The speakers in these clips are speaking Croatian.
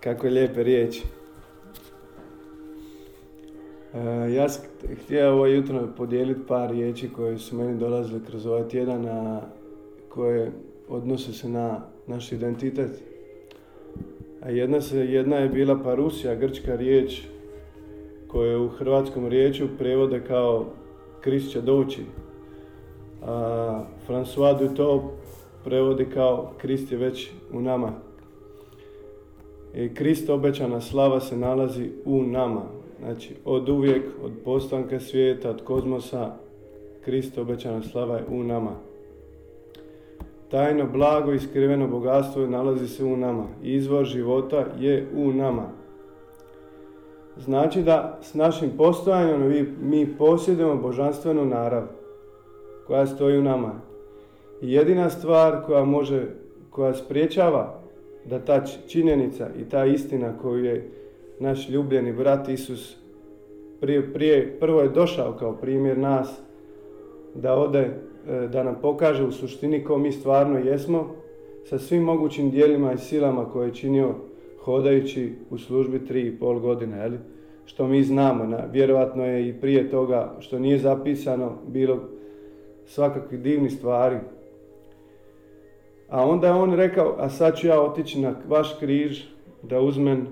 Kako je lijepe riječi. E, ja sam htio ovo jutro podijeliti par riječi koje su meni dolazile kroz ovaj tjedan, a koje odnose se na naš identitet. A jedna, se, jedna je bila parusija, grčka riječ, koja u hrvatskom riječu prevode kao Krist će doći. A François to prevodi kao Krist je već u nama. Krist obećana slava se nalazi u nama. Znači, od uvijek, od postanka svijeta, od kozmosa, Krist obećana slava je u nama. Tajno blago i skriveno bogatstvo nalazi se u nama. Izvor života je u nama. Znači da s našim postojanjem mi posjedujemo božanstvenu narav koja stoji u nama. I jedina stvar koja može, koja spriječava da ta činjenica i ta istina koju je naš ljubljeni brat Isus prije, prije, prvo je došao kao primjer nas da ode, e, da nam pokaže u suštini ko mi stvarno jesmo sa svim mogućim dijelima i silama koje je činio hodajući u službi tri i pol godine, jel? što mi znamo, na, vjerojatno je i prije toga što nije zapisano bilo svakakvih divnih stvari. A onda je on rekao, a sad ću ja otići na vaš križ da uzmem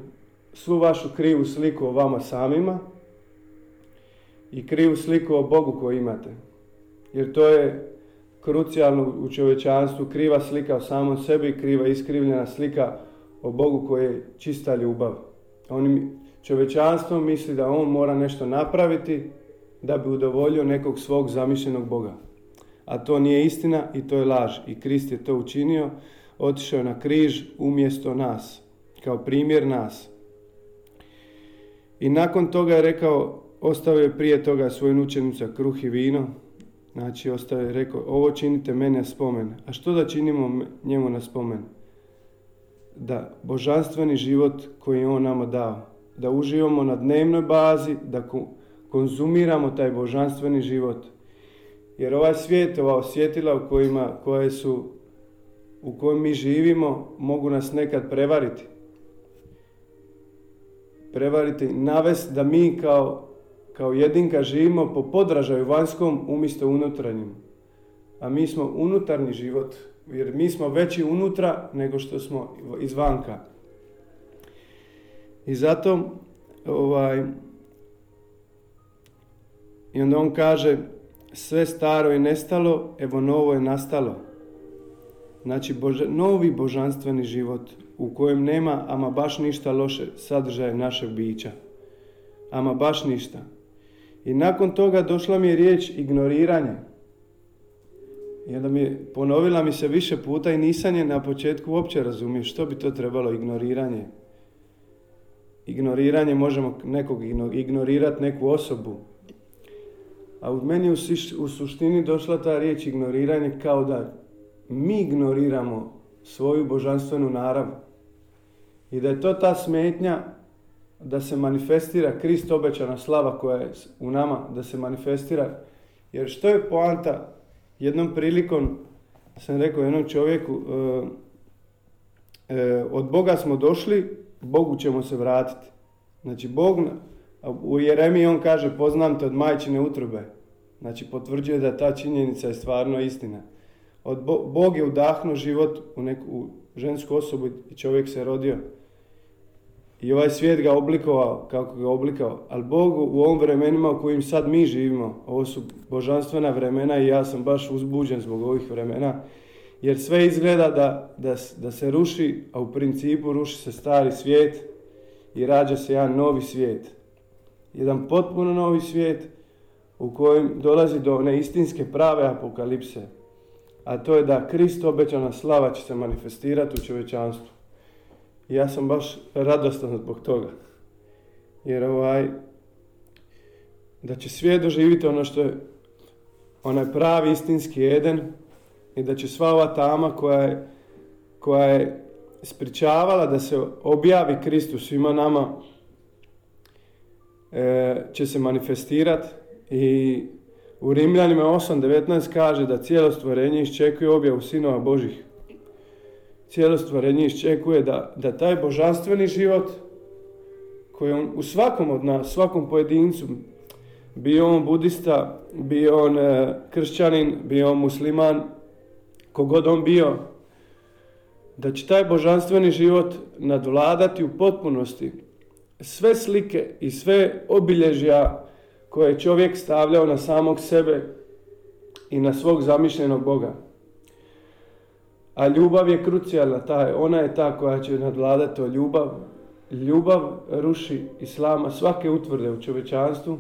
svu vašu krivu sliku o vama samima i krivu sliku o Bogu koju imate. Jer to je krucijalno u čovječanstvu, kriva slika o samom sebi, kriva iskrivljena slika o Bogu koji je čista ljubav. On, čovječanstvo misli da on mora nešto napraviti da bi udovoljio nekog svog zamišljenog Boga. A to nije istina i to je laž. I Krist je to učinio, otišao na križ umjesto nas, kao primjer nas. I nakon toga je rekao, ostavio je prije toga svojim učenica kruh i vino, znači ostavio je rekao, ovo činite mene spomen. A što da činimo njemu na spomen? Da božanstveni život koji je on nama dao, da uživamo na dnevnoj bazi, da konzumiramo taj božanstveni život. Jer ovaj svijet, ova osjetila u kojima, koje su, u kojem mi živimo, mogu nas nekad prevariti prevariti, navesti da mi kao, kao jedinka živimo po podražaju vanjskom umjesto unutarnjim. A mi smo unutarnji život, jer mi smo veći unutra nego što smo izvanka. I zato ovaj, i onda on kaže sve staro je nestalo, evo novo je nastalo. Znači novi božanstveni život u kojem nema ama baš ništa loše sadržaja našeg bića. Ama baš ništa. I nakon toga došla mi je riječ ignoriranje. I onda mi je, ponovila mi se više puta i nisam je na početku uopće razumio što bi to trebalo ignoriranje. Ignoriranje možemo nekog ignorirati neku osobu. A u meni u suštini došla ta riječ ignoriranje kao da mi ignoriramo svoju božanstvenu narav. I da je to ta smetnja da se manifestira Krist obećana slava koja je u nama, da se manifestira. Jer što je poanta? Jednom prilikom sam rekao jednom čovjeku, e, e, od Boga smo došli, Bogu ćemo se vratiti. Znači, Bog, u Jeremiji on kaže, poznam te od majčine utrobe. Znači, potvrđuje da ta činjenica je stvarno istina. Od Bog je udahnuo život u neku žensku osobu i čovjek se rodio. I ovaj svijet ga oblikovao kako ga oblikao. Ali Bog u ovom vremenima u kojim sad mi živimo, ovo su božanstvena vremena i ja sam baš uzbuđen zbog ovih vremena, jer sve izgleda da, da, da se ruši, a u principu ruši se stari svijet i rađa se jedan novi svijet. Jedan potpuno novi svijet u kojem dolazi do neistinske prave apokalipse. A to je da Krist obećana slava će se manifestirati u čovečanstvu. I ja sam baš radostan zbog toga. Jer ovaj, da će svijet doživjeti ono što je onaj pravi istinski Eden i da će sva ova tama koja je, koja je spričavala da se objavi Kristus svima nama će se manifestirati i u Rimljanima 8.19 kaže da cijelo stvorenje iščekuje objavu sinova Božih. cijelo stvorenje iščekuje da, da taj božanstveni život koji on u svakom od nas, svakom pojedincu, bio on budista, bio on e, kršćanin, bio on musliman, kogod on bio, da će taj božanstveni život nadvladati u potpunosti sve slike i sve obilježja koje je čovjek stavljao na samog sebe i na svog zamišljenog Boga. A ljubav je krucijalna, ta, ona je ta koja će nadvladati to ljubav. Ljubav ruši islama svake utvrde u čovečanstvu.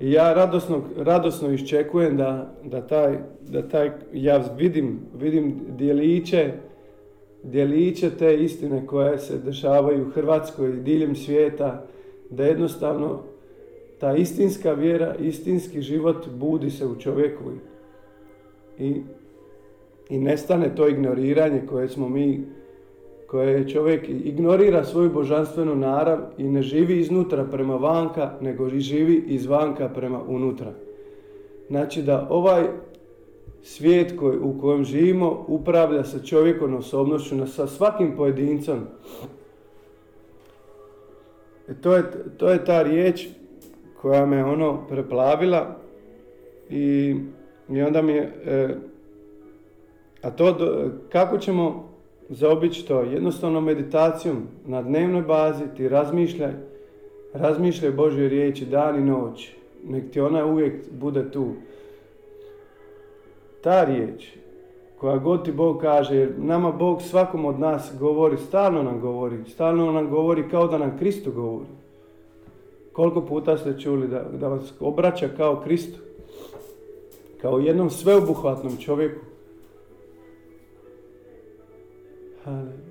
I ja radosno, radosno iščekujem da, da, taj, da taj, ja vidim, vidim dijeliće, dijeliće te istine koje se dešavaju u Hrvatskoj i diljem svijeta, da jednostavno ta istinska vjera, istinski život budi se u čovjeku i, i nestane to ignoriranje koje smo mi, koje čovjek ignorira svoju božanstvenu narav i ne živi iznutra prema vanka, nego živi izvanka prema unutra. Znači da ovaj svijet koji, u kojem živimo upravlja sa čovjekom osobnošću, sa svakim pojedincom. E to, je, to je ta riječ koja me ono preplavila i, i onda mi je, e, a to kako ćemo zaobići to? Jednostavno meditacijom na dnevnoj bazi ti razmišljaj, razmišljaj Božje riječi dan i noć. Nek ti ona uvijek bude tu. Ta riječ koja god ti Bog kaže, nama Bog svakom od nas govori, stalno nam govori, stalno nam govori kao da nam Kristo govori. Koliko puta ste čuli da, da vas obraća kao Kristu, kao jednom sveobuhvatnom čovjeku. Hvala.